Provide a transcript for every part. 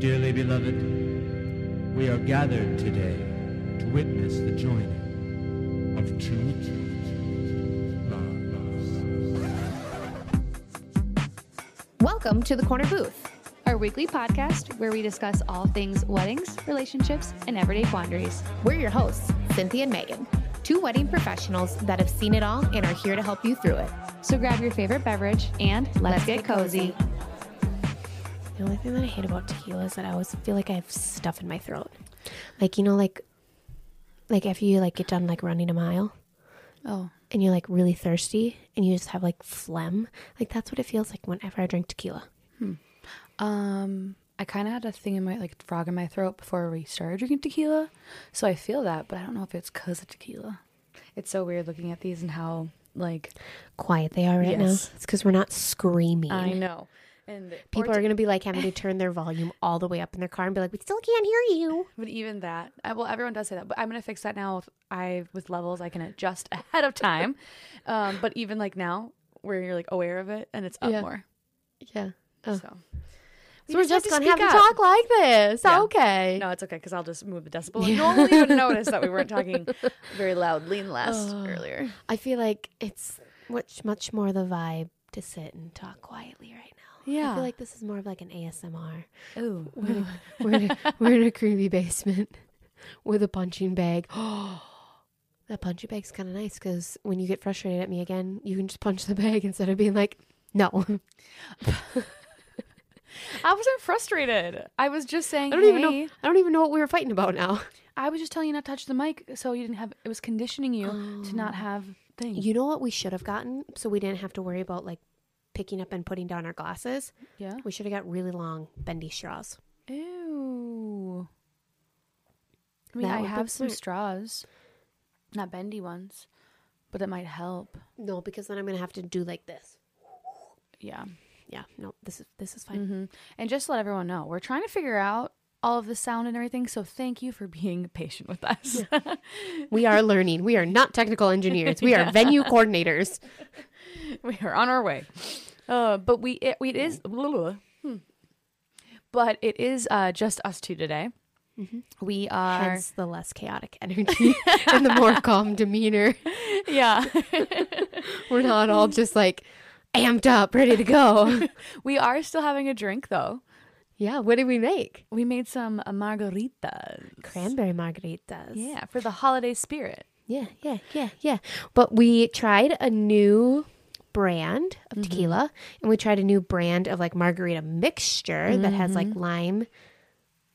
Dearly beloved, we are gathered today to witness the joining of two. Welcome to the Corner Booth, our weekly podcast where we discuss all things weddings, relationships, and everyday quandaries. We're your hosts, Cynthia and Megan, two wedding professionals that have seen it all and are here to help you through it. So grab your favorite beverage and let's, Let's get, get cozy. The only thing that I hate about tequila is that I always feel like I have stuff in my throat. Like, you know, like like after you like get done like running a mile Oh, and you're like really thirsty and you just have like phlegm. Like that's what it feels like whenever I drink tequila. um, I kind of had a thing in my like frog in my throat before we started drinking tequila, so I feel that, but I don't know if it's because of tequila. It's so weird looking at these and how like Quiet they are right now. It's because we're not screaming. I know, and People are gonna be like having to turn their volume all the way up in their car and be like, "We still can't hear you." But even that, I, well, everyone does say that. But I'm gonna fix that now. If I with levels, I can adjust ahead of time. um, but even like now, where you're like aware of it and it's up Yeah. more. Yeah. Oh. So, So we're just to gonna have to talk like this. Yeah. Okay. No, it's okay because I'll just move the decibel. No one will even notice that we weren't talking very loudly and last Oh. earlier. I feel like it's much much more the vibe to sit and talk quietly right now. I feel like this is more of like an ASMR. Ooh. We're in a, we're in a, we're in a creepy basement with a punching bag. that punching bag's kind of nice because when you get frustrated at me again, you can just punch the bag instead of being like, no. I wasn't frustrated. I was just saying. I don't even know. I don't even know what we were fighting about now. I was just telling you not to touch the mic, so you didn't have. It was conditioning you to not oh. have things. You know what we should have gotten so we didn't have to worry about like picking up and putting down our glasses? yeah. We should have got really long bendy straws. Ew. I mean, That I have some smart. straws, not bendy ones, but it might help. No, because then I'm gonna have to do like this. Yeah. Yeah, no, this is this is fine. hmm And just to let everyone know, we're trying to figure out all of the sound and everything. So thank you for being patient with us. We are learning. We are not technical engineers. We are venue coordinators. we are on our way. Uh, but we it, it is, hmm. but it is uh, just us two today. We are Hence the less chaotic energy and the more calm demeanor. yeah. We're not all just like amped up, ready to go. we are still having a drink though. Yeah, what did we make? We made some uh, margaritas. Cranberry margaritas. Yeah, for the holiday spirit. Yeah, yeah, yeah, yeah. But we tried a new brand of mm-hmm. tequila and we tried a new brand of like margarita mixture that has like mm-hmm. lime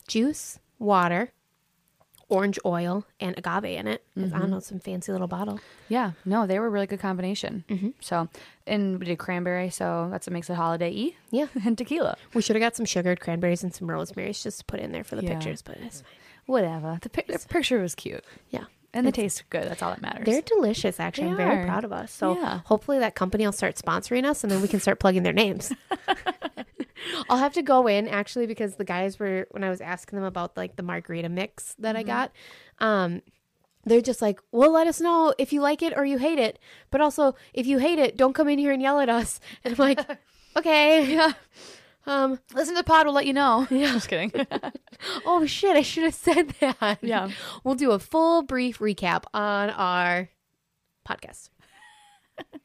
juice, water, orange oil, and agave in it. It's, I don't mm-hmm. know, some fancy little bottle. Yeah, no, they were a really good combination. So, and we did cranberry, so that's what makes it holiday y. Yeah. and tequila. We should have got some sugared cranberries and some rosemary's just to put in there for the Yeah. pictures, but it's fine. Whatever. The, pic- the picture was cute, Yeah. And the taste good. That's all that matters. They're delicious, actually. They I'm very are. proud of us. So Yeah. hopefully that company will start sponsoring us and then we can start plugging their names. I'll have to go in actually because the guys were when I was asking them about like the margarita mix that I got, um, they're just like, Well, let us know if you like it or you hate it. But also if you hate it, don't come in here and yell at us. And I'm like, Okay. yeah. Um, Listen to the pod. We'll let you know. Yeah, just kidding. oh shit, I should have said that. Yeah. We'll do a full brief recap on our podcast.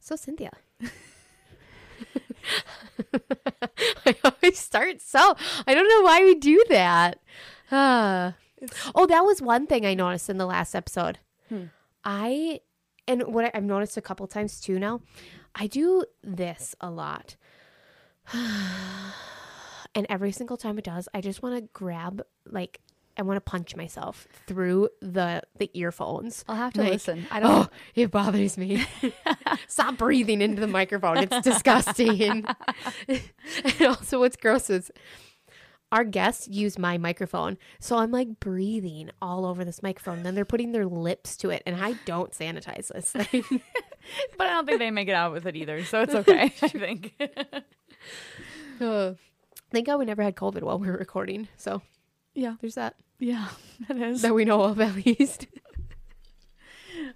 so, Cynthia. I always start so. I don't know why we do that. Ah. oh, that was one thing I noticed in the last episode. I, and what I- I've noticed a couple times too now, I do this a lot. and every single time it does, I just want to grab like I want to punch myself through the the earphones. I'll have to Like, listen. I oh, don't. Oh, it bothers me. Stop breathing into the microphone. It's disgusting. and also, what's gross is our guests use my microphone. So I'm like breathing all over this microphone. Then they're putting their lips to it. And I don't sanitize this thing. But I don't think they make it out with it either, so it's okay. I think. Uh, Thank God we never had COVID while we were recording. So yeah. there's that. Yeah. That is. That we know of at least.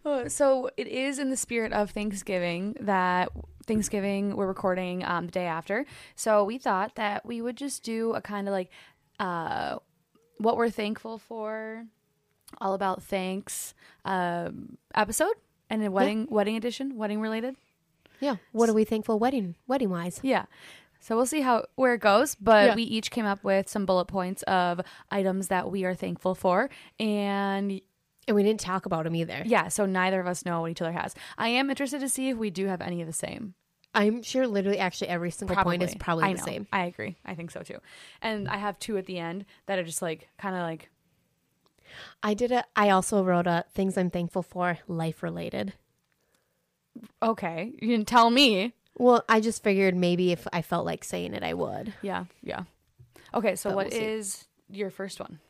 Uh, so it is in the spirit of Thanksgiving that Thanksgiving. We're recording um, the day after, so we thought that we would just do a kind of like uh, what we're thankful for, all about thanks um, episode, and a wedding wedding edition, wedding related. Yeah. What are we thankful wedding wedding wise? Yeah. So we'll see how where it goes, but Yeah. we each came up with some bullet points of items that we are thankful for, and And we didn't talk about them either. yeah, so neither of us know what each other has. I am interested to see if we do have any of the same. I'm sure literally actually every single point is probably I the know. same. I agree. I think so too. And I have two at the end that are just like kind of like I did a I also wrote a things I'm thankful for life related. Okay, you didn't tell me. Well, I just figured maybe if I felt like saying it, I would. Yeah, yeah. Okay, so But what we'll is see. your first one?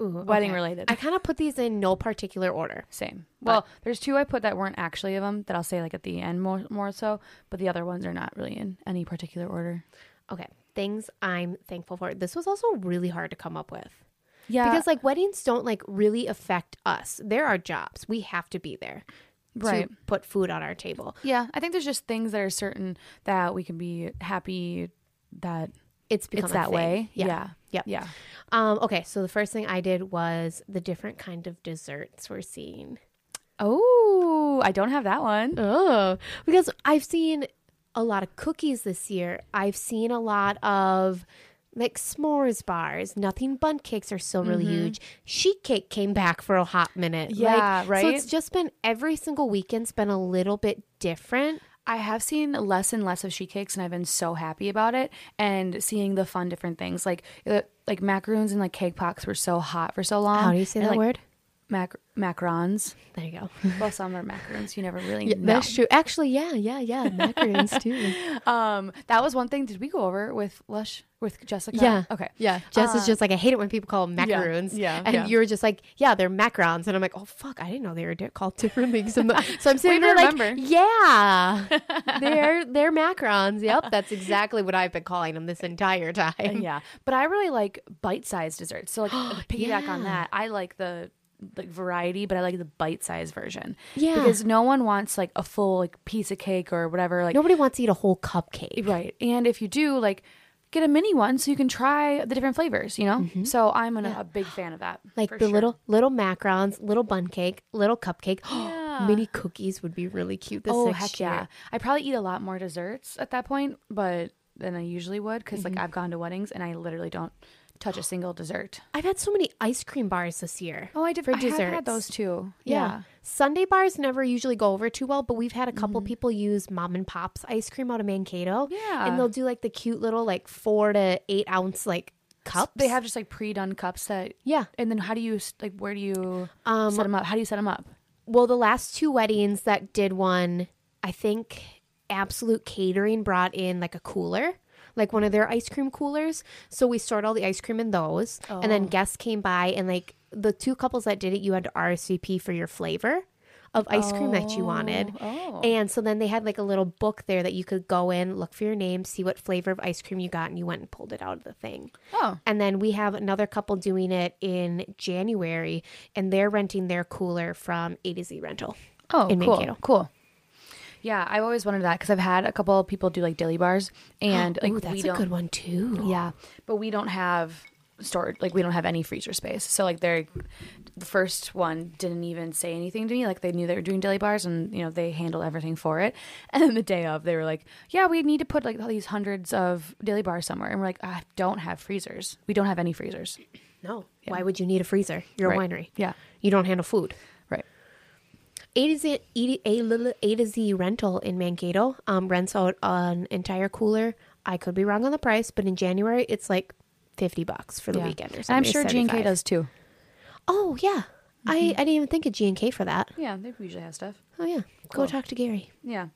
Ooh, Wedding related. I kind of put these in no particular order. Same. Well, there's two I put that weren't actually of them that I'll say like at the end more more so, but the other ones are not really in any particular order. Okay, things I'm thankful for. This was also really hard to come up with. Yeah, because like weddings don't like really affect us. They're our jobs. We have to be there right. to put food on our table. Yeah, I think there's just things that are certain that we can be happy that It's become it's that thing. way. Yeah. Yeah. Yep. Yeah. Um, okay, so the first thing I did was the different kind of desserts we're seeing. Oh, I don't have that one. Oh, because I've seen a lot of cookies this year. I've seen a lot of like s'mores bars. Nothing Bundt cakes are still really huge. Sheet cake came back for a hot minute. Yeah, like, So it's just been every single weekend's been a little bit different. I have seen less and less of sheet cakes, and I've been so happy about it. And seeing the fun different things, like uh, like macaroons and like cake pops, were so hot for so long. How do you say And, that like, word? Mac macarons. There you go. Well, some are macarons. You never really Yeah, know. that's true. Actually, yeah, yeah, yeah. Macarons too. Um, that was one thing. Did we go over with Lush with Jessica? Yeah. Okay. Yeah. Jess is Uh, just like, I hate it when people call them macaroons. yeah, And yeah. you were just like, yeah, they're macarons. And I'm like, oh, fuck, I didn't know they were called different things. So I'm sitting there like, yeah, they're, they're macarons. Yep. That's exactly what I've been calling them this entire time. yeah, but I really like bite-sized desserts. So like piggyback on that, I like the like variety, but I like the bite-sized version. Yeah. because no one wants like a full like piece of cake or whatever. Like Nobody wants to eat a whole cupcake. right, and if you do, like get a mini one so you can try the different flavors. You know, so I'm an, a big fan of that. Like the sure. little little macarons, little Bundt cake, little cupcake. Yeah. Mini cookies would be really cute this oh heck year. yeah! I probably eat a lot more desserts at that point, but than I usually would because Mm-hmm. like I've gone to weddings and I literally don't touch a single dessert. I've had so many ice cream bars this year. Oh, I did for I desserts. had those too. Yeah. Yeah. Sundae bars never usually go over too well, but we've had a couple Mm-hmm. people use mom and pop's ice cream out of Mankato. Yeah. And they'll do like the cute little like four to eight ounce like cups. They have just like pre-done cups that Yeah. And then how do you like where do you Um, set them up? How do you set them up? Well, the last two weddings that did one, I think Absolute Catering brought in like a cooler, like one of their ice cream coolers. So we stored all the ice cream in those. Oh. And then Oh. guests came by and like the two couples that did it, you had to RSVP for your flavor of ice cream that you wanted. Oh. And so then they had like a little book there that you could go in, look for your name, see what flavor of ice cream you got, and you went and pulled it out of the thing. Oh. And then we have another couple doing it in January, and they're renting their cooler from A to Z Rental. Oh, in cool. Mankato. Cool. Yeah, I've always wanted that because I've had a couple of people do like dilly bars, and like Ooh, we that's a good one too. Yeah, but we don't have stored like we don't have any freezer space. So like they're the first one didn't even say anything to me. Like they knew they were doing dilly bars, and you know they handled everything for it. And then the day of, they were like, "Yeah, we need to put like all these hundreds of dilly bars somewhere." And we're like, "I don't have freezers. We don't have any freezers." No, why would you need a freezer? You're Right. a winery. Yeah, You don't handle food. A to Z, A, a, little A to Z rental in Mankato um, rents out an entire cooler. I could be wrong on the price, but in January it's like fifty bucks for the Yeah. weekend or something. I'm sure G and K does too. Oh yeah, I I didn't even think of G and K for that. Yeah, they usually have stuff. Oh yeah, Cool. go talk to Gary. Yeah.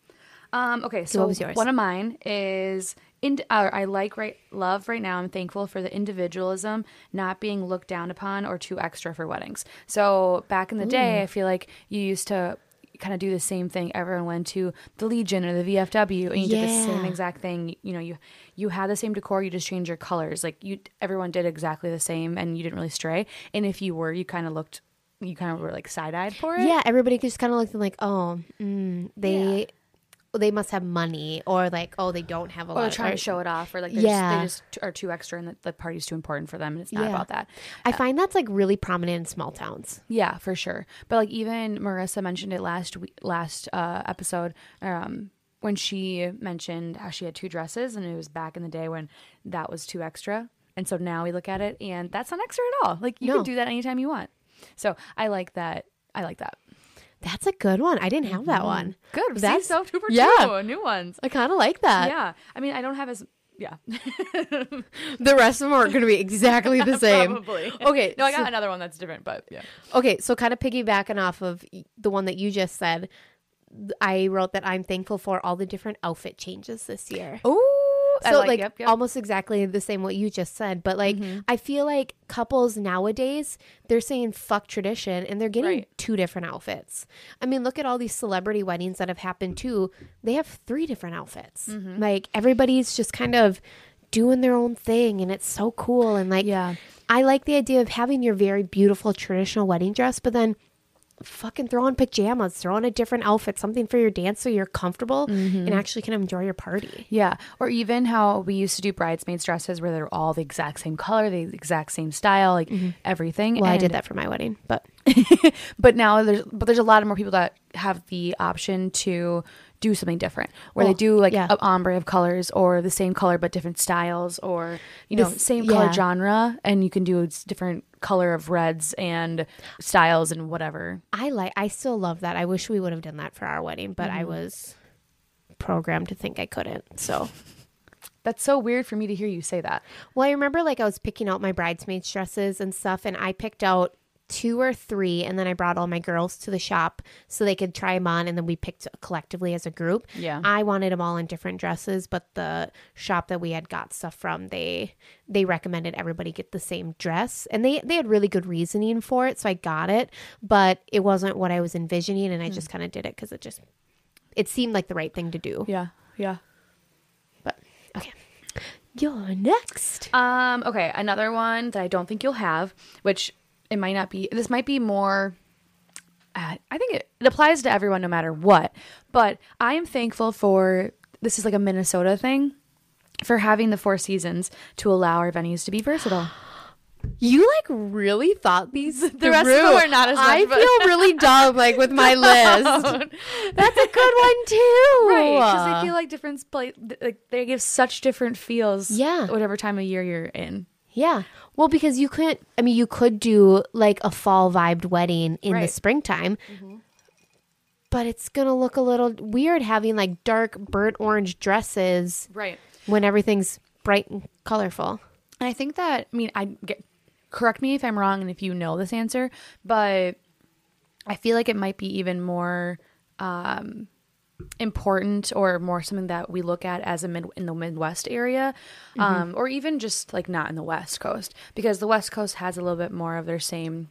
Um, okay, so what was yours? one of mine is in, uh, I like right love right now. I'm thankful for the individualism not being looked down upon or too extra for weddings. So back in the day, I feel like you used to kind of do the same thing. Everyone went to the Legion or the VFW, and you did the same exact thing. You know, you you had the same decor, you just changed your colors. Like you, everyone did exactly the same, and you didn't really stray. And if you were, you kind of looked you kind of were like side eyed for it. Yeah, everybody just kind of looked like, oh, mm, they they must have money, or like, oh, they don't have a Or lot. they're trying to show it off, or like they're Yeah. just, they just are too extra, and the, the party's too important for them, and it's not Yeah. about that. I find that's like really prominent in small towns. Yeah, for sure. But like even Marissa mentioned it last week, last uh, episode um, when she mentioned how she had two dresses, and it was back in the day when that was too extra, and so now we look at it, and that's not extra at all. Like you No. can do that anytime you want. So I like that. I like that. That's a good one. I didn't have that mm-hmm. one. Good. That's- so two for yeah. two. New ones. I kind of like that. yeah. I mean, I don't have as yeah. The rest of them aren't going to be exactly the same. Probably. Okay. No, I got so- another one that's different, but yeah. Okay, so kind of piggybacking off of the one that you just said, I wrote that I'm thankful for all the different outfit changes this year. Oh, so like, almost exactly the same what you just said, but like Mm-hmm. I feel like couples nowadays they're saying fuck tradition and they're getting Right. two different outfits. I mean, look at all these celebrity weddings that have happened too. They have three different outfits. Mm-hmm. Like everybody's just kind of doing their own thing and it's so cool and like Yeah. I like the idea of having your very beautiful traditional wedding dress, but then fucking throw on pajamas, throw on a different outfit, something for your dance so you're comfortable Mm-hmm. and actually can enjoy your party. Yeah, or even how we used to do bridesmaids dresses where they're all the exact same color, the exact same style, like everything. Mm-hmm. Well, I did that for my wedding, but but now there's but there's a lot of more people that have the option to do something different, where Well, they do like yeah. a ombre of colors or the same color but different styles, or you know This- same color yeah. genre, and you can do different color of reds and styles and whatever. I like I still love that. I wish we would have done that for our wedding, but Mm-hmm. I was programmed to think I couldn't. So, That's so weird for me to hear you say that. well, I remember like I was picking out my bridesmaids dresses and stuff and I picked out two or three and then I brought all my girls to the shop so they could try them on and then we picked collectively as a group. Yeah. I wanted them all in different dresses, but the shop that we had got stuff from, they they recommended everybody get the same dress and they they had really good reasoning for it, so I got it, but it wasn't what I was envisioning and I just kind of did it cuz it just it seemed like the right thing to do. Yeah, yeah. But okay. You're next. Um, okay, another one that I don't think you'll have, which it might not be. This might be more. Uh, I think it, it applies to everyone no matter what. But I am thankful for this is like a Minnesota thing for having the four seasons to allow our venues to be versatile. You like really thought these the rest of them are not as much, I but- feel really dumb like with my list. That's a good one too. Right, because I feel like different like they give such different feels. Yeah. whatever time of year you're in. Yeah. Well, because you couldn't, I mean, you could do like a fall vibed wedding in the Right. springtime, but it's going to look a little weird having like dark burnt orange dresses Right. when everything's bright and colorful. And I think that I mean I get correct me if I'm wrong and if you know this answer, but I feel like it might be even more um, important or more something that we look at as a mid in the Midwest area, um, or even just like not in the West Coast because the West Coast has a little bit more of their same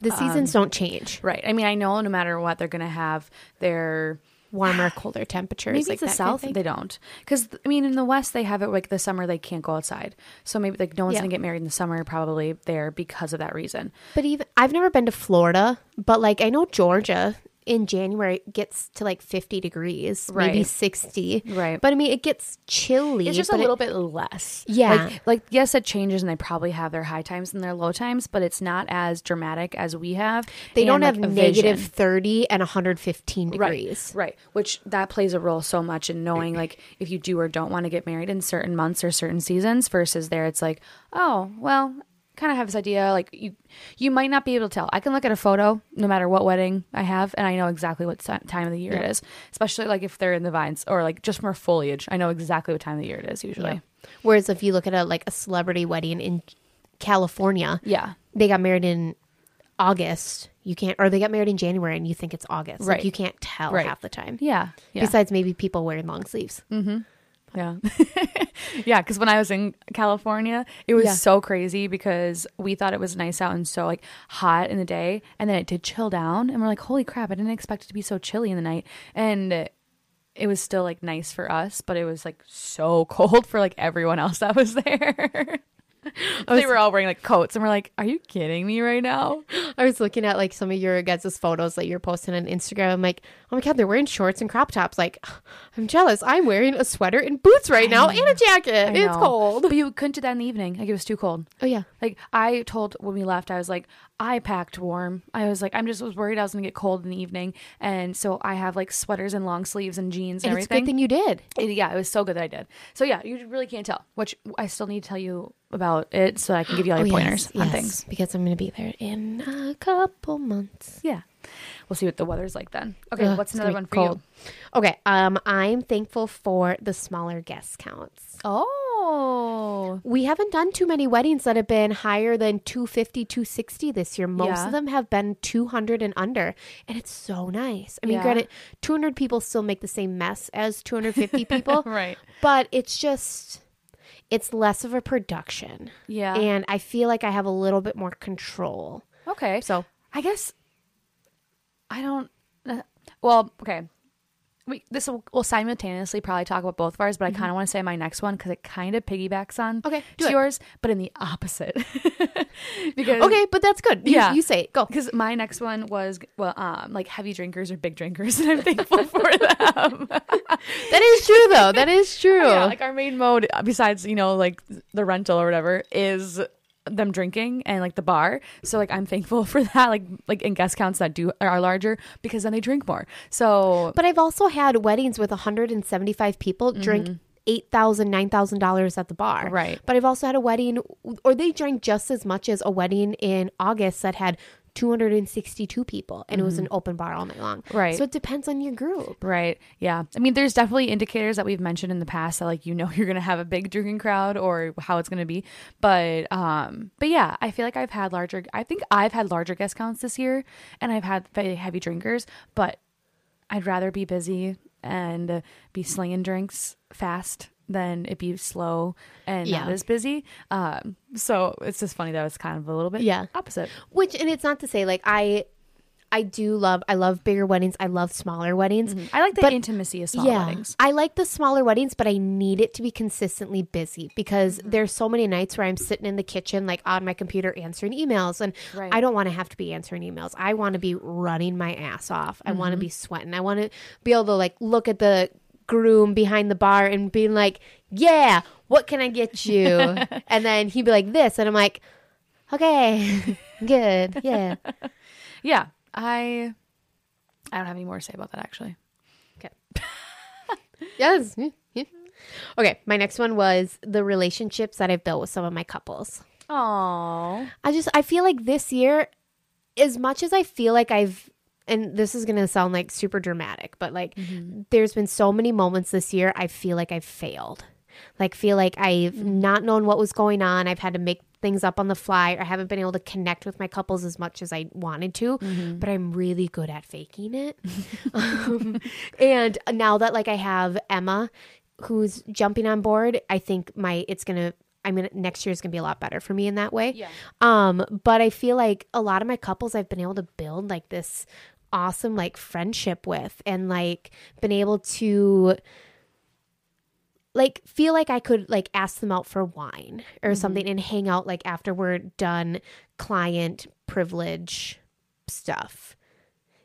The seasons don't change. right. I mean, I know no matter what they're gonna have their Warmer, colder temperatures. Maybe like the that kind of south they don't, because I mean in the west they have it like the summer they can't go outside, so maybe like no one's Yeah. gonna get married in the summer probably there because of that reason. But even I've never been to Florida, but like I know Georgia in January it gets to like 50 degrees, right. maybe 60. Right. But I mean, it gets chilly. It's just a but it- little bit less. Yeah. Like, like yes, it changes, and they probably have their high times and their low times, but it's not as dramatic as we have. they don't like, have negative vision. 30 and 115 degrees. Right, right. Which that plays a role so much in knowing like if you do or don't want to get married in certain months or certain seasons versus there it's like, oh, well, kind of have this idea like you you might not be able to tell. I can look at a photo no matter what wedding I have and I know exactly what time of the year it is, especially like if they're in the vines or like just more foliage. I know exactly what time of the year it is usually. Whereas if you look at a like a celebrity wedding in California, Yeah. they got married in August. You can't, or they got married in January and you think it's August. Like you can't tell Right. half the time. Yeah. Yeah. Besides maybe people wearing long sleeves. Mm-hmm. Yeah. yeah. Cause when I was in California, it was Yeah. so crazy because we thought it was nice out and so like hot in the day. And then it did chill down. And we're like, holy crap, I didn't expect it to be so chilly in the night. And it was still like nice for us, but it was like so cold for like everyone else that was there. They were all wearing like coats, and we're like, "Are you kidding me right now?" I was looking at like some of your guys' photos that you're posting on Instagram. I'm like, oh my god, they're wearing shorts and crop tops. Like, I'm jealous. I'm wearing a sweater and boots right now and a jacket. It's cold. but you couldn't do that in the evening. Like it was too cold. Oh yeah. Like I told when we left, I was like, I packed warm. I was like, I'm just was worried I was gonna get cold in the evening, and so I have like sweaters and long sleeves and jeans and, And it's a good thing you did. It- yeah, it was so good that I did. So yeah, you really can't tell. Which I still need to tell you about it so I can give you all your Oh, pointers yes, on yes, things. because I'm going to be there in a couple months. Yeah, we'll see what the weather's like then. Okay, Ugh, what's another one for cold. Okay, um, I'm thankful for the smaller guest counts. you? We haven't done too many weddings that have been higher than 250, 260 this year. Most Yeah. of them have been 200 and under, and it's so nice. I mean, Yeah. granted, 200 people still make the same mess as 250 people, right. but it's just it's less of a production. Yeah. And I feel like I have a little bit more control. okay. So, I guess I don't. Uh, well, okay. We this will we'll simultaneously probably talk about both of ours, but I kind of want to say my next one because it kind of piggybacks on Okay, to it. yours, but in the opposite. because okay, but that's good. You, Yeah. you say it. Go. because my next one was well, um, like heavy drinkers or big drinkers, and I'm thankful for them. That is true though. That is true. yeah, like our main mode, besides you know like the rental or whatever, is them drinking and like the bar. So like I'm thankful for that. Like like in guest counts that do are larger because then they drink more. So But I've also had weddings with 175 people mm-hmm. drink eight thousand, nine thousand dollars at the bar. Right. But I've also had a wedding, or they drank just as much as a wedding in August that had 262 people, and it was an open bar all night long. Right. So it depends on your group. Right. Yeah. I mean, there's definitely indicators that we've mentioned in the past that like you know you're gonna have a big drinking crowd or how it's gonna be. But um, but yeah, I feel like I've had larger. I think I've had larger guest counts this year, and I've had very heavy drinkers. But I'd rather be busy and be slinging drinks fast than it'd be slow and not Yeah. as busy. Um, so it's just funny that it's kind of a little bit Yeah. opposite. Which, and it's not to say like I, I do love, I love bigger weddings. I love smaller weddings. Mm-hmm. I like the But- intimacy of small yeah, weddings. I like the smaller weddings, but I need it to be consistently busy because mm-hmm. there's so many nights where I'm sitting in the kitchen, like on my computer, answering emails, and Right. I don't want to have to be answering emails. I want to be running my ass off. I mm-hmm. want to be sweating. I want to be able to like look at the groom behind the bar and being like, "Yeah, what can I get you?" and then he'd be like, "This," and I'm like, "Okay, good, yeah." Yeah, I I don't have any more to say about that actually. Okay. yes. Okay, my next one was the relationships that I've built with some of my couples. Oh, I just I feel like this year, as much as I feel like I've and this is gonna sound like super dramatic, but like there's been so many moments this year I feel like I've failed. Like feel like I've not known what was going on. I've had to make things up on the fly or I haven't been able to connect with my couples as much as I wanted to, but I'm really good at faking it. um, and now that like I have Emma who's jumping on board, I think my it's gonna I'm gonna next year is gonna be a lot better for me in that way. Yeah. Um, but I feel like a lot of my couples I've been able to build like this awesome like friendship with and like been able to like feel like I could like ask them out for wine or something and hang out like after we're done client privilege stuff.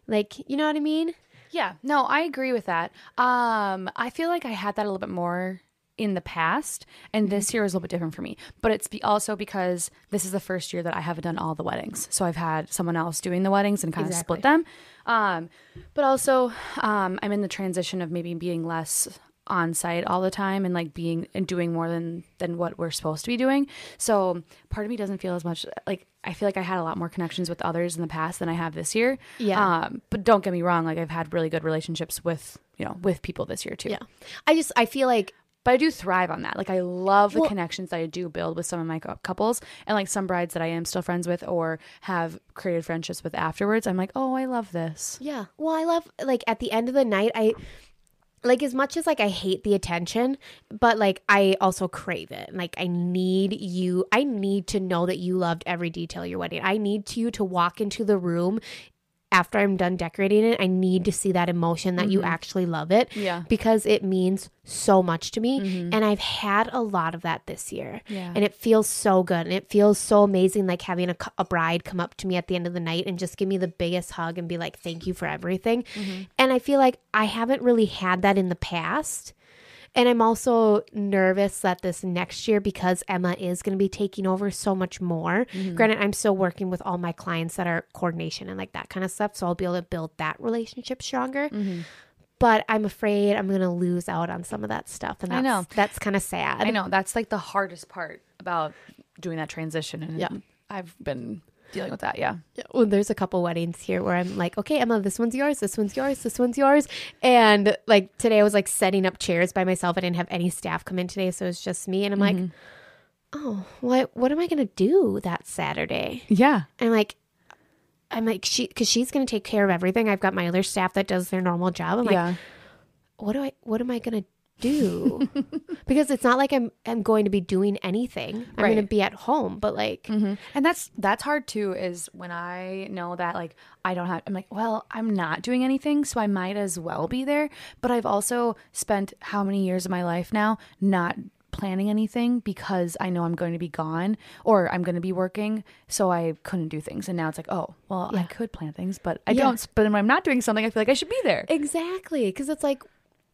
Like, you know what I mean? yeah. No, I agree with that. Um, I feel like I had that a little bit more in the past, and this year is a little bit different for me. But it's be also because this is the first year that I haven't done all the weddings, so I've had someone else doing the weddings and kind of split them. Um, but also, um, I'm in the transition of maybe being less on site all the time and like being and doing more than than what we're supposed to be doing. So part of me doesn't feel as much like I feel like I had a lot more connections with others in the past than I have this year. Yeah. Um, but don't get me wrong, like I've had really good relationships with you know with people this year too. Yeah. I just I feel like But I do thrive on that. Like I love the Well- connections that I do build with some of my couples and like some brides that I am still friends with or have created friendships with afterwards. I'm like, oh, I love this. Yeah. Well, I love like at the end of the night, I like as much as like I hate the attention, but like I also crave it. Like I need you. I need to know that you loved every detail of your wedding. I need you to walk into the room after I'm done decorating it, I need to see that emotion that you mm-hmm. actually love it. Yeah. Because it means so much to me. Mm-hmm. And I've had a lot of that this year. Yeah. And it feels so good. And it feels so amazing, like having a, a bride come up to me at the end of the night and just give me the biggest hug and be like, thank you for everything. Mm-hmm. And I feel like I haven't really had that in the past. And I'm also nervous that this next year, because Emma is going to be taking over so much more. Mm-hmm. Granted, I'm still working with all my clients that are coordination and like that kind of stuff. So I'll be able to build that relationship stronger. Mm-hmm. But I'm afraid I'm going to lose out on some of that stuff. And I that's, know. That's kind of sad. I know that's like the hardest part about doing that transition, and Yeah. I've been dealing with that. Yeah. Yeah, Well, there's a couple weddings here where I'm like, okay, Emma, this one's yours, this one's yours, this one's yours. And like today, I was like setting up chairs by myself. I didn't have any staff come in today, so it's just me. And I'm like, mm-hmm. oh, what what am I gonna do that Saturday? Yeah. I'm like, I'm like, she because she's gonna take care of everything. I've got my other staff that does their normal job. I'm like, yeah. what do I what am I gonna do? because it's not like I'm I'm going to be doing anything. I'm Right. gonna be at home, but like, mm-hmm. And that's that's hard too. Is when I know that like I don't have. I'm like, well, I'm not doing anything, so I might as well be there. But I've also spent how many years of my life now not planning anything because I know I'm going to be gone or I'm going to be working, so I couldn't do things. And now it's like, oh, well, I could plan things, but I Yeah. don't. But when I'm not doing something, I feel like I should be there. Exactly, because it's like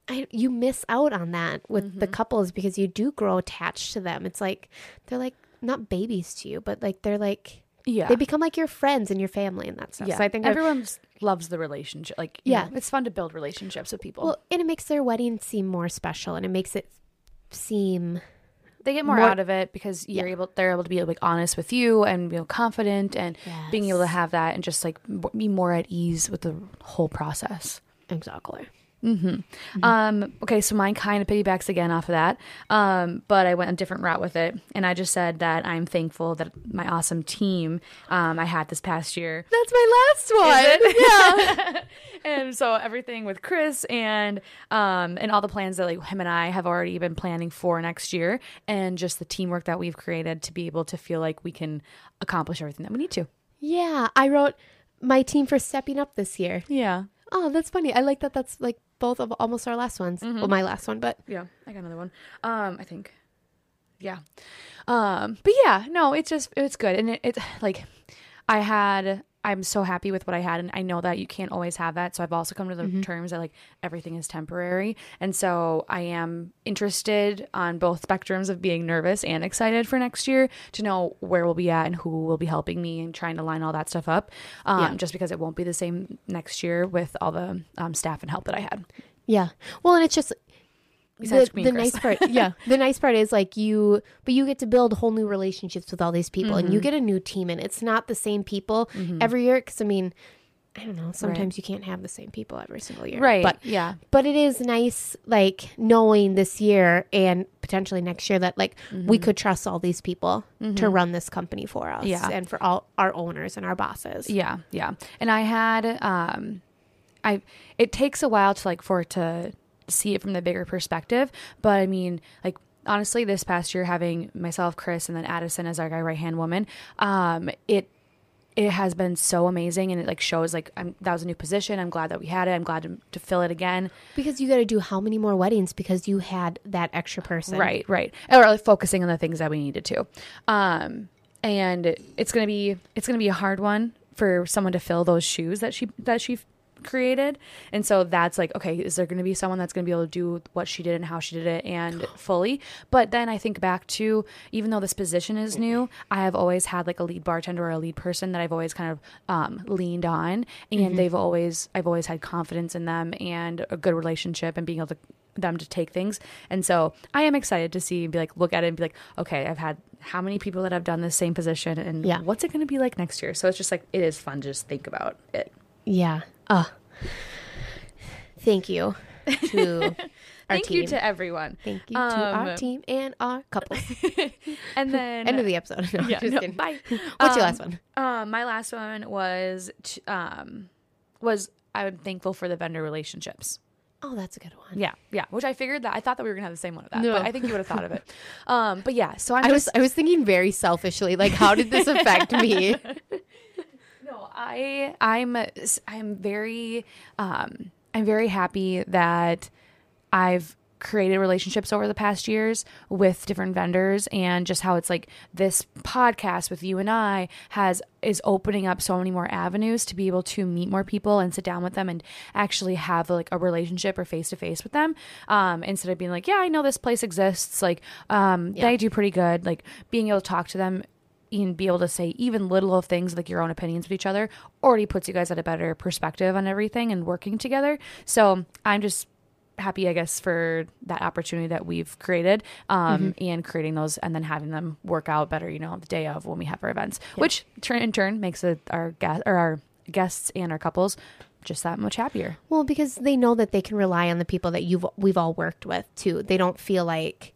I, you miss out on that with the mm-hmm. couples because you do grow attached to them. It's like they're like not babies to you, but like they're like Yeah. they become like your friends and your family and that stuff. yeah. So I think everyone. loves the relationship. Like, you Yeah. know, it's fun to build relationships with people. Well, and it makes their wedding seem more special, and it makes it seem they get more, More- out of it because you're able they're able to be like honest with you and you know confident and being able to have that and just like be more at ease with the whole process exactly. Um okay so mine kind of piggybacks again off of that um but i went a different route with it and i just said that i'm thankful that my awesome team um i had this past year That's my last one. yeah. and so everything with Chris and um and all the plans that like him and I have already been planning for next year and just the teamwork that we've created to be able to feel like we can accomplish everything that we need to. Yeah, I wrote my team for stepping up this year. Yeah. Oh, that's funny. I like that. That's like both of almost our last ones. Well, my last one, but Yeah. I got another one. Um I think yeah. Um but yeah, no, it's just it's good and it, it like I had I'm so happy with what I had and I know that you can't always have that. So I've also come to the terms that like everything is temporary. And so I am interested on both spectrums of being nervous and excited for next year to know where we'll be at and who will be helping me and trying to line all that stuff up. Um Yeah. just because it won't be the same next year with all the um, staff and help that I had. yeah. Well, and it's just the, the nice part yeah the nice part is like you but you get to build whole new relationships with all these people and you Mm-hmm. get a new team and it's not the same people every year because i mean i don't know sometimes you can't have the same people every single year Right. but yeah. but it is nice like knowing this year and potentially next year that like we could trust all these people to run this company for us Mm-hmm. Yeah. and for all our owners and our bosses Yeah, yeah. And I had um I it takes a while to like for it to see it from the bigger perspective, but I mean, like honestly this past year having myself, Chris, and then Addison as our guy right hand woman, um it it has been so amazing and it like shows like I'm that was a new position. I'm glad that we had it. I'm glad to, to fill it again. because you got to do how many more weddings because you had that extra person Right, right. Or like focusing on the things that we needed to. Um, and it's gonna be it's gonna be a hard one for someone to fill those shoes that she that she created. And so that's like, okay, is there gonna be someone that's gonna be able to do what she did and how she did it and fully? But then I think back to even though this position is new, I have always had like a lead bartender or a lead person that I've always kind of um, leaned on, and they've always I've always had confidence in them and a good relationship and being able to them to take things. And so I am excited to see and be like, look at it and be like, okay, I've had how many people that have done the same position and Yeah. what's it going to be like next year? So it's just like, it is fun to just think about it. Yeah. Uh, thank you to our Thank team. you to everyone. thank you to our Um, team and our couple. And then, End of the episode. No, yeah, just no, bye. What's your Um, last one? Um, my last one was, t- um, was I'm thankful for the vendor relationships. Oh, that's a good one. Yeah, yeah. Which I figured that I thought that we were gonna have the same one of that, No. but I think you would have thought of it. Um, but yeah. So I'm I just was I was thinking very selfishly, like how did this affect me? I I'm I'm very um I'm very happy that I've created relationships over the past years with different vendors and just how it's like this podcast with you and I has is opening up so many more avenues to be able to meet more people and sit down with them and actually have like a relationship or face to face with them um, instead of being like yeah I know this place exists like um, they do pretty good like being able to talk to them and be able to say even little of things like your own opinions with each other already puts you guys at a better perspective on everything and working together. So I'm just happy, I guess, for that opportunity that we've created um, and creating those and then having them work out better, you know, the day of when we have our events, which turn in turn makes it our guest or our guests and our couples just that much happier. Well, because they know that they can rely on the people that you've we've all worked with too. They don't feel like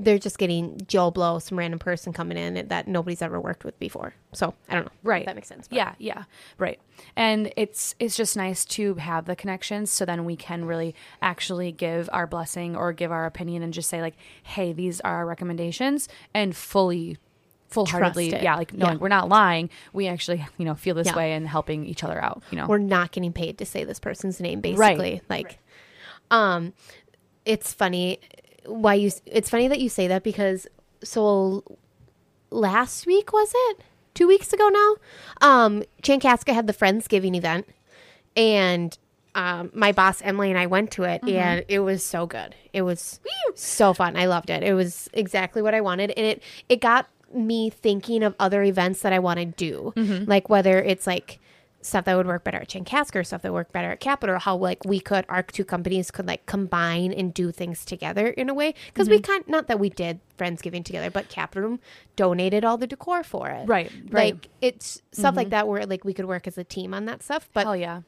they're just getting Joe Blow, some random person coming in that nobody's ever worked with before. So I don't know. Right. If that makes sense. but- Yeah, yeah, right. And it's it's just nice to have the connections, so then we can really actually give our blessing or give our opinion and just say like, hey, these are our recommendations, and fully, full heartedly, yeah, like knowing Yeah. we're not lying. We actually, you know, feel this Yeah. way and helping each other out. You know, We're not getting paid to say this person's name, basically. Like, um, it's funny why you. It's funny that you say that because so last week was it two weeks ago now? Um, Chankaska had the Friendsgiving event, and um, my boss Emily and I went to it, and it was so good. It was so fun. I loved it. It was exactly what I wanted, and it it got me thinking of other events that I want to do, like whether it's like stuff that would work better at Chankaska or stuff that would work better at Capital, how like we could our two companies could like combine and do things together in a way because we mm-hmm. kind not that we did Friendsgiving together, but Capital donated all the decor for it, Right, right. Like it's stuff like mm-hmm. that where like we could work as a team on that stuff, but hell yeah,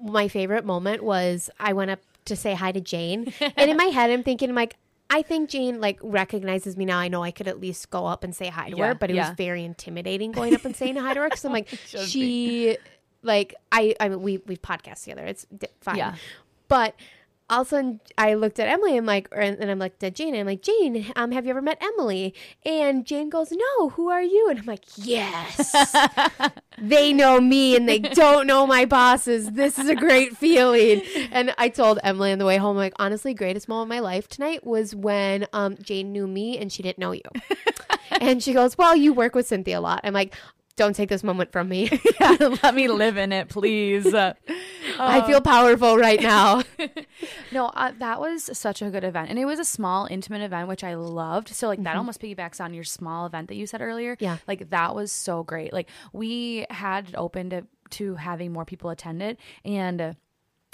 my favorite moment was I went up to say hi to Jane, and in my head I'm thinking I'm like. I think Jane like recognizes me now. I know I could at least go up and say hi to Yeah, her, but it yeah. was very intimidating going up and saying hi to her because I'm like, she, like, I, I mean, we we've podcast together. It's d- fine, Yeah. but all of a sudden I looked at Emily. I'm like, or, and I'm like at Jane. And I'm like, Jane, um, have you ever met Emily? And Jane goes, No. Who are you? And I'm like, Yes, they know me and they don't know my bosses. This is a great feeling. And I told Emily on the way home, like, honestly, greatest moment of my life tonight was when um, Jane knew me and she didn't know you. and she goes, Well, you work with Cynthia a lot. I'm like, don't take this moment from me. let me live in it, please. I feel powerful right now. No, uh, that was such a good event, and it was a small, intimate event, which I loved. So, like that almost piggybacks on your small event that you said earlier. Yeah. like that was so great. Like we had it open to to having more people attend it, and uh,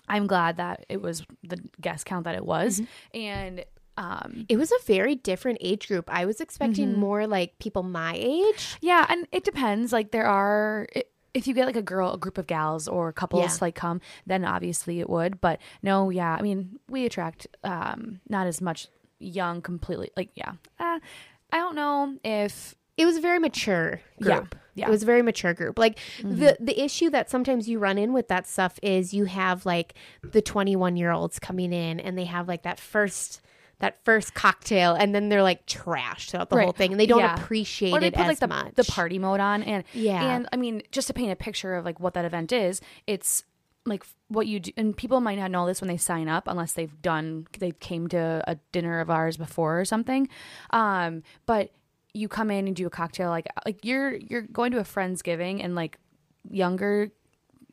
I'm glad that it was the guest count that it was, and um, It was a very different age group. I was expecting more like people my age. Yeah, and it depends. Like there are i if you get like a girl, a group of gals or couples Yeah. like come, then obviously it would. But no, yeah, I mean we attract um not as much young completely. Like yeah, uh, I don't know if It was a very mature group. yeah. Mm-hmm. It was a very mature group. Like the the issue that sometimes you run in with that stuff is you have like the 21 year olds coming in and they have like that first that first cocktail and then they're like trashed throughout the whole thing and they don't Yeah. appreciate or they it put as like the, much. the party mode on and Yeah. and i mean just to paint a picture of like what that event is it's like what you do and people might not know this when they sign up unless they've done they came to a dinner of ours before or something um but you come in and do a cocktail like like you're you're going to a friendsgiving and like younger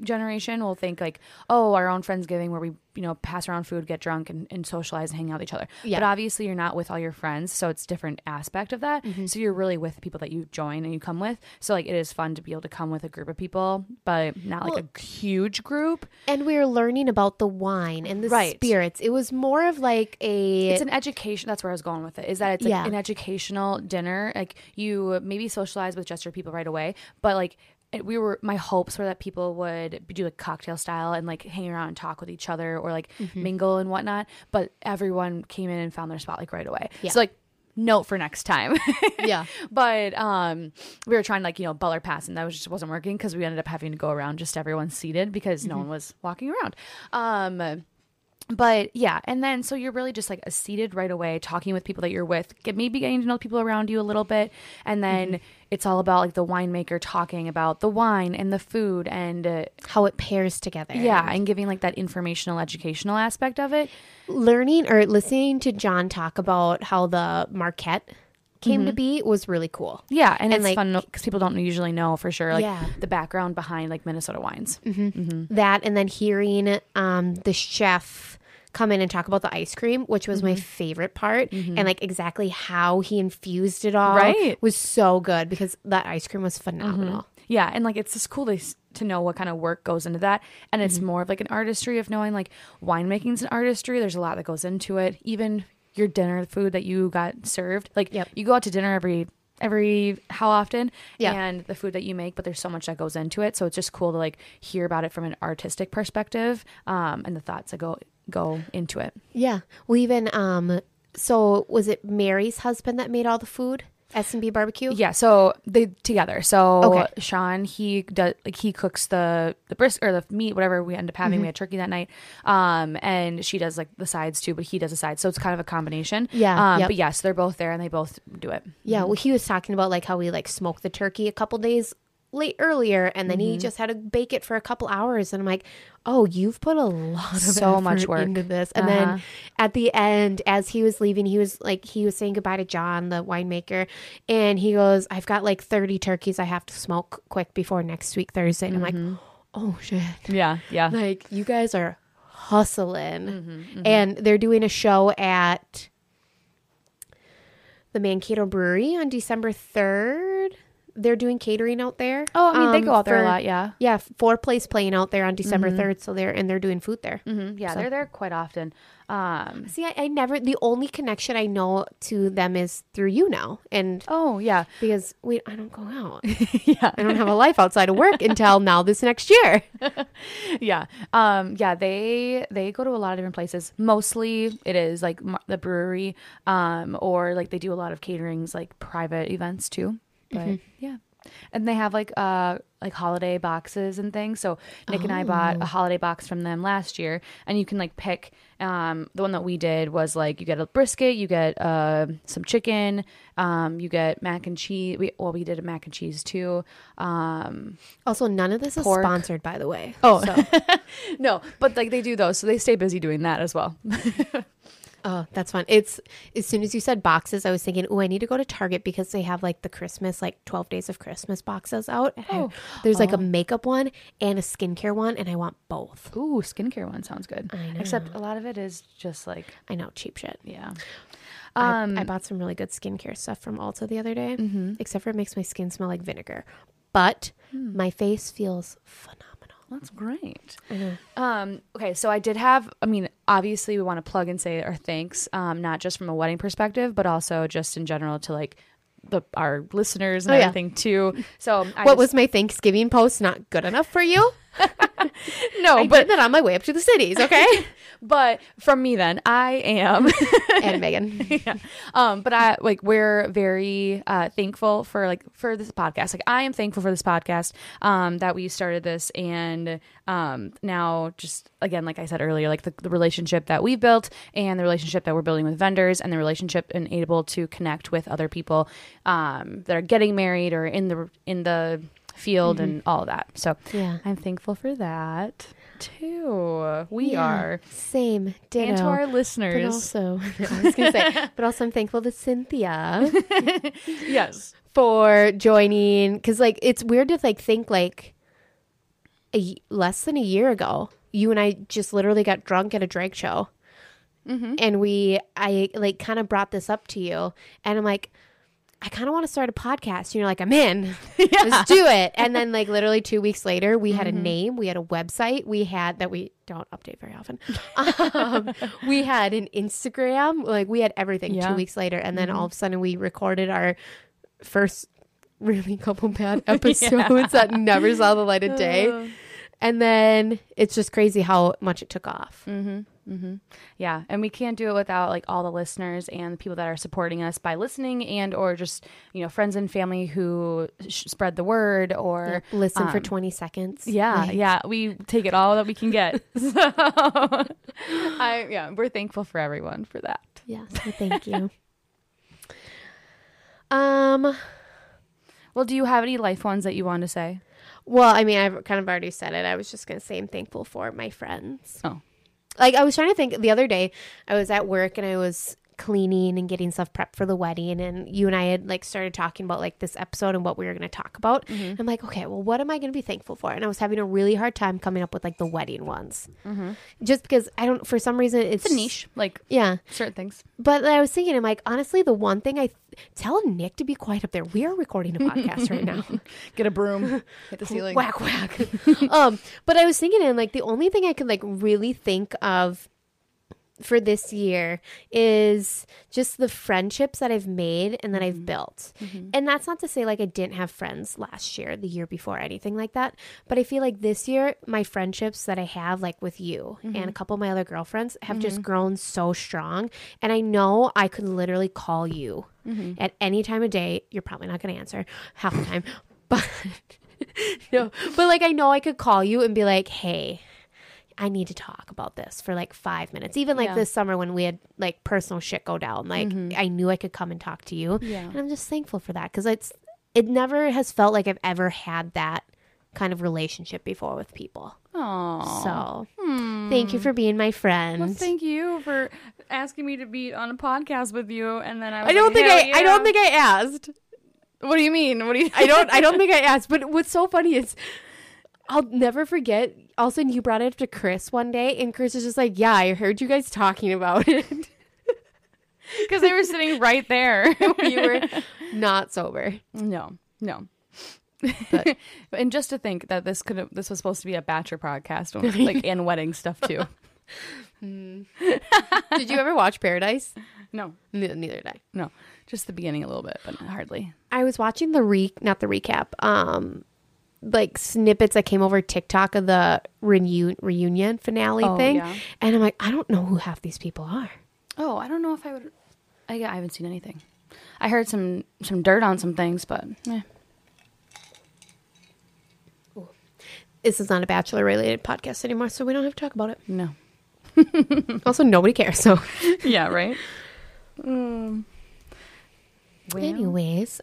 generation will think like oh our own friendsgiving where we you know pass around food get drunk and, and socialize and hang out with each other Yeah. but obviously you're not with all your friends so it's different aspect of that Mm-hmm. so you're really with people that you join and you come with so like it is fun to be able to come with a group of people but not like a huge group and we were learning about the wine and the Right. spirits. It was more of like a it's an education that's where i was going with it is that it's like Yeah. an educational dinner like you maybe socialize with just your people right away but like it, we were my hopes were that people would do like cocktail style and like hang around and talk with each other or like Mm-hmm. mingle and whatnot but everyone came in and found their spot like right away Yeah. so like note for next time yeah. but um we were trying to like you know butler pass and that was just wasn't working because we ended up having to go around just everyone seated because Mm-hmm. no one was walking around um but yeah, and then so you're really just like seated right away, talking with people that you're with, get maybe getting to know people around you a little bit, and then Mm-hmm. it's all about like the winemaker talking about the wine and the food and uh, How it pairs together. yeah, and giving like that informational, educational aspect of it. learning or listening to John talk about how the Marquette came to mm-hmm. be was really cool. Yeah, and, And, it's like- fun because people don't usually know for sure like Yeah. the background behind like Minnesota wines. Mm-hmm. Mm-hmm. That and then hearing um, the chef come in and talk about the ice cream, which was my favorite part, and like exactly how he infused it all. Right. was so good because that ice cream was phenomenal. Yeah, and like it's just cool to to know what kind of work goes into that, and it's Mm-hmm. more of like an artistry of knowing like winemaking's an artistry. There's a lot that goes into it. Even your dinner food that you got served, like Yep. you go out to dinner every every how often, Yeah. and the food that you make, but there's so much that goes into it. So it's just cool to like hear about it from an artistic perspective, um, and the thoughts that go go into it. Yeah. Well, even um, so was it Mary's husband that made all the food? S and B barbecue. Yeah, so they together. So Okay. Sean, he does like he cooks the the bris or the meat, whatever we end up having. Mm-hmm. We had turkey that night, um, and she does like the sides too, but he does the sides. So it's kind of a combination. Yeah, um, yep. but yes, they're both there and they both do it. Yeah, well, he was talking about like how we like smoked the turkey a couple days late earlier, and then Mm-hmm. he just had to bake it for a couple hours, and I'm like, oh, you've put a lot of So much work. into this. And Uh-huh. then at the end, as he was leaving, he was like, he was saying goodbye to John, the winemaker, and he goes, I've got like 30 turkeys I have to smoke quick before next week Thursday, and I'm Mm-hmm. like, oh shit. Yeah, yeah. Like you guys are hustling, Mm-hmm, and they're doing a show at the Mankato Brewery on December third. They're doing catering out there. Oh, I mean they um, go out there for- a lot. Yeah, Yeah, four place playing out there on December 3rd. So they're and they're doing food there. Mm-hmm. yeah, they're there quite often. Um, See, I, I never the only connection I know to them is through you now, and oh yeah, because we I don't go out. yeah. I don't have a life outside of work until now this next year. yeah um yeah they they go to a lot of different places mostly it is like the brewery um or like they do a lot of caterings like private events too but yeah. And they have like uh like holiday boxes and things. So nick and i bought a holiday box from them last year. And you can like pick um the one that we did was like you get a brisket you get uh some chicken um you get mac and cheese. We well we did a mac and cheese too. Um Also, none of this is sponsored, by the way. Oh. so, no but like they do those. So they stay busy doing that as well oh, that's fun. It's as soon as you said boxes, I was thinking, oh, I need to go to Target because they have like the Christmas, like twelve days of Christmas boxes out. I- Oh. there's like a makeup one and a skincare one, and I want both. Ooh, skincare one sounds good. I. Except a lot of it is just like, I know, cheap shit. yeah. I- Um, I, bought some really good skincare stuff from Ulta the other day, Mm-hmm. except for it makes my skin smell like vinegar. But Hmm. my face feels phenomenal. That's great. Um, okay, so I did have, I mean, obviously we want to plug and say our thanks, um, not just from a wedding perspective, but also just in general to like the our listeners and Oh, yeah. everything too. So I what just- was my Thanksgiving post not good enough for you? No, I but that on my way up to the cities, okay? but from me then I am and Megan. yeah. Um, but I like we're very uh thankful for like for this podcast. Like I am thankful for this podcast, um, that we started this and um now just again, like I said earlier, like the, the relationship that we've built and the relationship that we're building with vendors and the relationship and able to connect with other people um that are getting married or in the in the field mm-hmm. and all that. So Yeah. I'm thankful for that too. We Yeah. are. Same. Ditto. And to our but listeners. also, I was gonna say, but also, I'm thankful to Cynthia yes. for joining because, like, it's weird to like think like a less than a year ago, you and I just literally got drunk at a drag show, mm-hmm. and we, I like, kind of brought this up to you, and I'm like. I kind of want to start a podcast. And you're like, I'm in. Let's do it. And then, like, literally two weeks later, we had a name, we had a website, we had that we don't update very often. Um, we had an Instagram, like, we had everything Yeah. two weeks later. And then all of a sudden, we recorded our first really couple bad episodes that never saw the light of day. And then it's just crazy how much it took off. Mm-hmm. Yeah, and we can't do it without like all the listeners and the people that are supporting us by listening and or just you know friends and family who sh- spread the word or Listen for um, 20 seconds. Yeah, Like, yeah, we take it all that we can get. So, I yeah, we're thankful for everyone for that. Yes. well, Thank you. um. Well, do you have any life ones that you want to say? Well, I mean, I've kind of already said it. I was just gonna say I'm thankful for my friends. Oh. Like I was trying to think the other day. I was at work and I was cleaning and getting stuff prepped for the wedding, and you and I had like started talking about like this episode and what we were gonna talk about. Mm-hmm. I'm like, okay, well, what am I gonna be thankful for? And I was having a really hard time coming up with like the wedding ones, just because I don't. For some reason, it's, Mm-hmm. It's a niche, like Yeah, certain things. but I was thinking, I'm like, honestly, the one thing I tell Nick to be quiet up there. We are recording a podcast right now. Get a broom, hit the ceiling. whack whack. um, but I was thinking, and like the only thing I could like really think of for this year is just the friendships that I've made and that I've mm-hmm. built. Mm-hmm. And that's not to say like I didn't have friends last year, the year before, anything like that. But I feel like this year, my friendships that I have, like with you and a mm-hmm. couple of my other girlfriends, have just grown so strong. And I know I could literally call you at any time of day. You're probably not going to answer half the time, but no, but like I know I could call you and be like, "Hey, I need to talk about this for like five minutes." Even like Yeah. this summer when we had like personal shit go down, like mm-hmm. I knew I could come and talk to you, Yeah. and I'm just thankful for that because it's it never has felt like I've ever had that kind of relationship before with people. Aww. So hmm. thank you for being my friend. Well, thank you for asking me to be on a podcast with you, and then I. Was I don't like, think "Hell I, I don't think I asked. What do you mean? What do you? I don't I don't think I asked. But what's so funny is I'll never forget. All of a sudden, you brought it up to Chris one day, and Chris is just like, "Yeah, I heard you guys talking about it." Because they were sitting right there. we were not sober. no, no. But- and just to think that this could have, this was supposed to be a bachelor podcast, like and wedding stuff too. Did you ever watch Paradise? No, Ne- neither did I. no, just the beginning a little bit, but hardly. I was watching the re not the recap, um, like snippets that came over TikTok of the reunion reunion finale Oh, thing, yeah. and I'm like, I don't know who half these people are. Oh, I don't know if I would. I, I haven't seen anything. I heard some some dirt on some things, but eh. This is not a bachelor related podcast anymore, so we don't have to talk about it. no. Also, nobody cares. So, yeah, right. Um, well, anyways,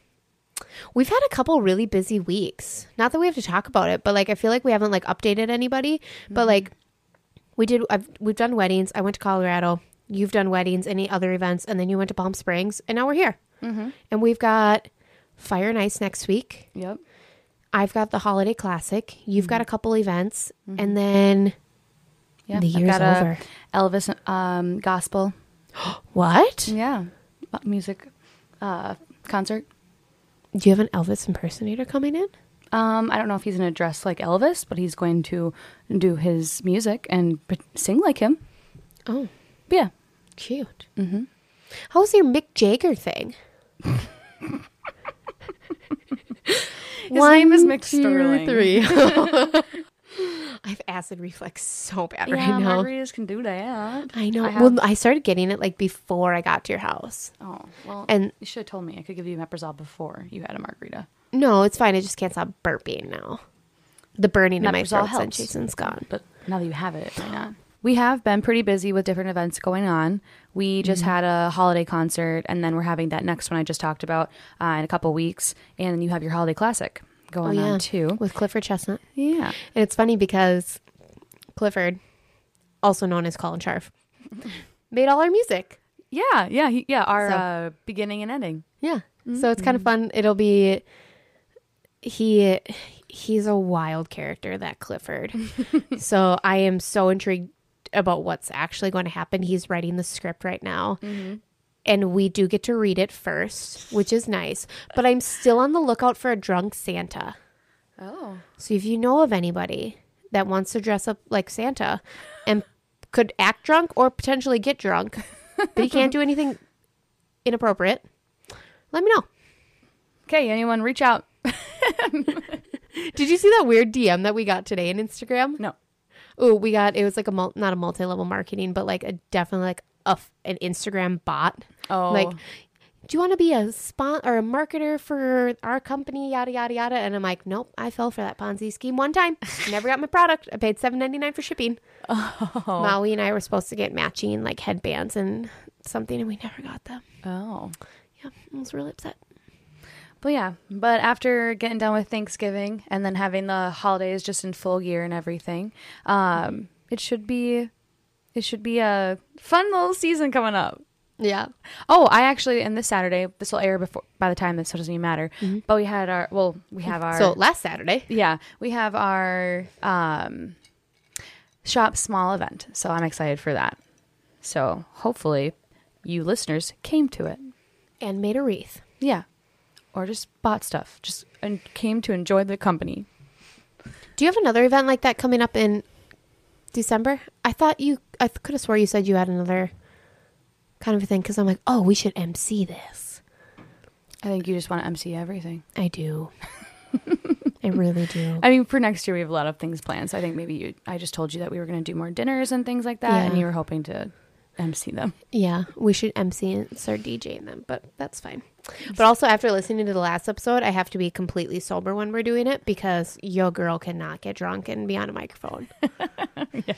we've had a couple really busy weeks. Not that we have to talk about it, but like I feel like we haven't like updated anybody. But like we did, I've, we've done weddings. I went to Colorado. You've done weddings, any other events, and then you went to Palm Springs, and now we're here. And we've got Fire and Ice next week. Yep. I've got the Holiday Classic. You've got a couple events, and then Yeah, The year's over. Elvis um, gospel. what? Yeah, music uh, concert. Do you have an Elvis impersonator coming in? Um, I don't know if he's going to dress like Elvis, but he's going to do his music and sing like him. Oh, But yeah, cute. Mm-hmm. How's your Mick Jagger thing? His name is Mick Sterling. three. I have acid reflux so bad yeah, right now. margaritas can do that. I know. I have- well, I started getting it like before I got to your house. Oh well, And- you should have told me. I could give you omeprazole before you had a margarita. No, it's fine. I just can't stop burping now. The burning in my throat helps. Jason's gone. But now that you have it, why not? We have been pretty busy with different events going on. We just had a holiday concert, and then we're having that next one I just talked about uh, in a couple weeks. And then you have your holiday classic going on too. with Clifford Chestnut. Yeah. And it's funny because Clifford, also known as Colin Sharf, made all our music. Yeah, yeah, he, yeah. Our So- uh, beginning and ending. Yeah. So it's kind of fun. It'll be he he's a wild character that Clifford. so I am so intrigued about what's actually going to happen. He's writing the script right now. And we do get to read it first, which is nice. But I'm still on the lookout for a drunk Santa. Oh, So if you know of anybody that wants to dress up like Santa and could act drunk or potentially get drunk, but he can't do anything inappropriate, let me know. okay. Anyone reach out? Did you see that weird DM that we got today on Instagram? No. Oh, we got it was like a mul- not a multi level marketing, but like a definitely like a an Instagram bot. Oh, Like, do you want to be a spot or a marketer for our company? Yada yada yada. And I'm like, nope, I fell for that Ponzi scheme one time. Never got my product. I paid seven ninety nine for shipping. oh, Maui and I were supposed to get matching like headbands and something, and we never got them. oh. Yeah, I was really upset. But yeah, but after getting done with Thanksgiving and then having the holidays just in full gear and everything, um, it should be it should be a fun little season coming up. Yeah. Oh, I actually and this Saturday, this will air before by the time this so doesn't even matter. But we had our well, we have our So last Saturday. yeah, we have our um, shop small event. So I'm excited for that. So hopefully you listeners came to it. And made a wreath. Yeah. Or just bought stuff. Just and came to enjoy the company. Do you have another event like that coming up in December? I thought you, I could have swore you said you had another kind of a thing because I'm like, oh, we should MC this. I think you just want to MC everything. I do. I really do. I mean, for next year we have a lot of things planned. So I think maybe you I just told you that we were going to do more dinners and things like that and you were hoping to MC them. Yeah, we should MC and start DJing them, but that's fine. But also, after listening to the last episode, I have to be completely sober when we're doing it because your girl cannot get drunk and be on a microphone.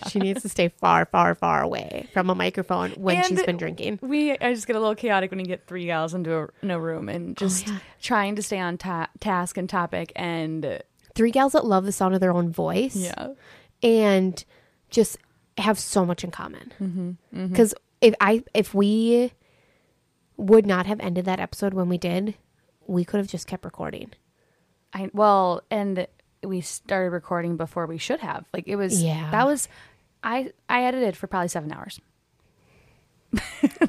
She needs to stay far, far, far away from a microphone when And she's been drinking. We I just get a little chaotic when you get three gals into a, in a room and oh, just yeah. trying to stay on ta- task and topic and Three gals that love the sound of their own voice. yeah. and just have so much in common. Mm-hmm. Mm-hmm. Because if I if we would not have ended that episode when we did, we could have just kept recording. I well, and we started recording before we should have. Like it was Yeah. that was I I edited for probably 7 hours.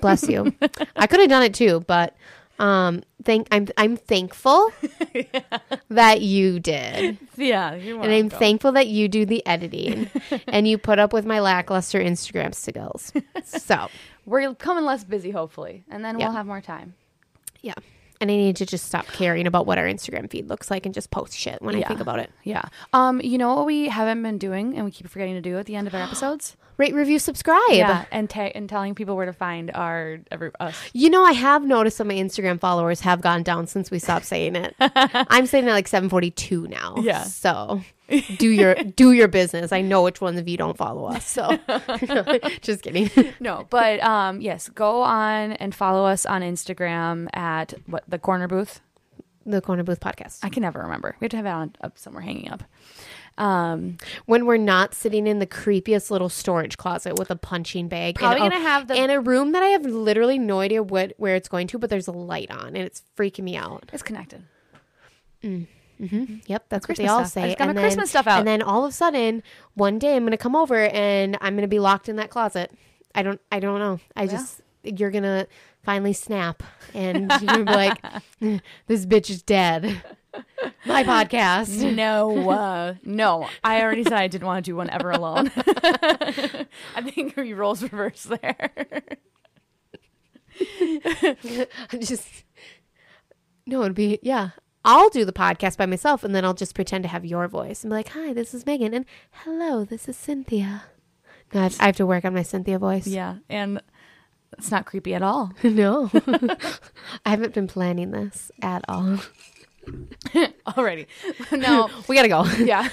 Bless you. I could have done it too, but um, thank I'm I'm thankful that you did, Yeah, and I'm thankful that you do the editing, and you put up with my lackluster Instagram skills. So We're coming less busy hopefully, and then Yeah. we'll have more time. yeah, and I need to just stop caring about what our Instagram feed looks like and just post shit when I think about it. Yeah. Um, you know what we haven't been doing and we keep forgetting to do at the end of our episodes? Rate, review, subscribe. Yeah, and ta- and telling people where to find our every us. You know, I have noticed that my Instagram followers have gone down since we stopped saying it. I'm saying it like 742 now. Yeah. So do your do your business. I know which ones of you don't follow us. So just kidding. No, but um, yes, go on and follow us on Instagram at what the corner booth. The Corner Booth podcast. I can never remember. We have to have it on up somewhere hanging up. Um, When we're not sitting in the creepiest little storage closet with a punching bag. Probably and, gonna have the- in a room that I have literally no idea what where it's going to, but there's a light on and it's freaking me out. it's connected. mm-hmm Yep, that's what they Christmas all stuff. I say. just got my then, Christmas stuff out. And then all of a sudden, one day I'm gonna come over and I'm gonna be locked in that closet. I don't I don't know. I just you're gonna finally snap and you're gonna be like, "Mm, this bitch is dead. My podcast. No, uh, no. I already said I didn't want to do one ever alone. I think we roles reverse there. I'm just no, it'd be yeah. I'll do the podcast by myself and then I'll just pretend to have your voice and be like, "Hi, this is Megan," and "Hello, this is Cynthia." No, I have, I have to work on my Cynthia voice. yeah, and it's not creepy at all. no, I haven't been planning this at all. Alrighty. No, We gotta go. yeah.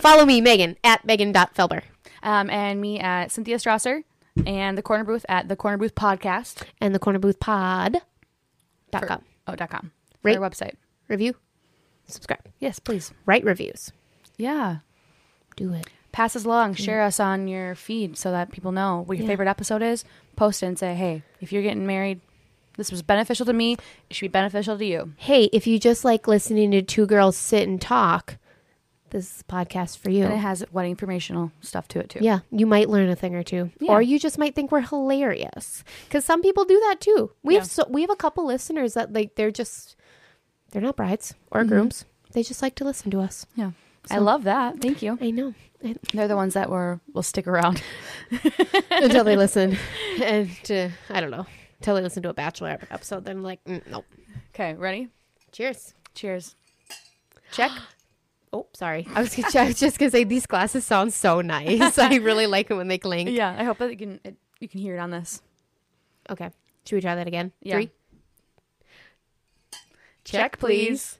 Follow me, Megan at Megan.Felber Um, and me at Cynthia Strasser and the Corner Booth at the Corner Booth Podcast. and the Corner Booth Pod. Dot For- com. Oh, dot com. Rate- Their website. Review, subscribe, Yes, please. write reviews. Yeah. Do it. Pass us along. Share us on your feed so that people know what your Yeah. favorite episode is. Post it and say, hey, if you're getting married, this was beneficial to me. It should be beneficial to you. Hey, if you just like listening to two girls sit and talk, this is a podcast for you. And it has wedding informational stuff to it too. Yeah, you might learn a thing or two, Yeah. or you just might think we're hilarious. Because some people do that too. We Yeah. have so we have a couple listeners that like they're just they're not brides or Mm-hmm. grooms. They just like to listen to us. Yeah. I love that. Thank you. I know I- They're the ones that were will stick around. until they listen, and uh, I don't know until they listen to a bachelor episode. Then I'm like, mm, nope. Okay, ready? Cheers. Cheers. Check. Oh, sorry. I was, I was just gonna say these glasses sound so nice. I really like it when they clink. Yeah, I hope that you can it, you can hear it on this. Okay. Should we try that again? Yeah. Three. Check, please.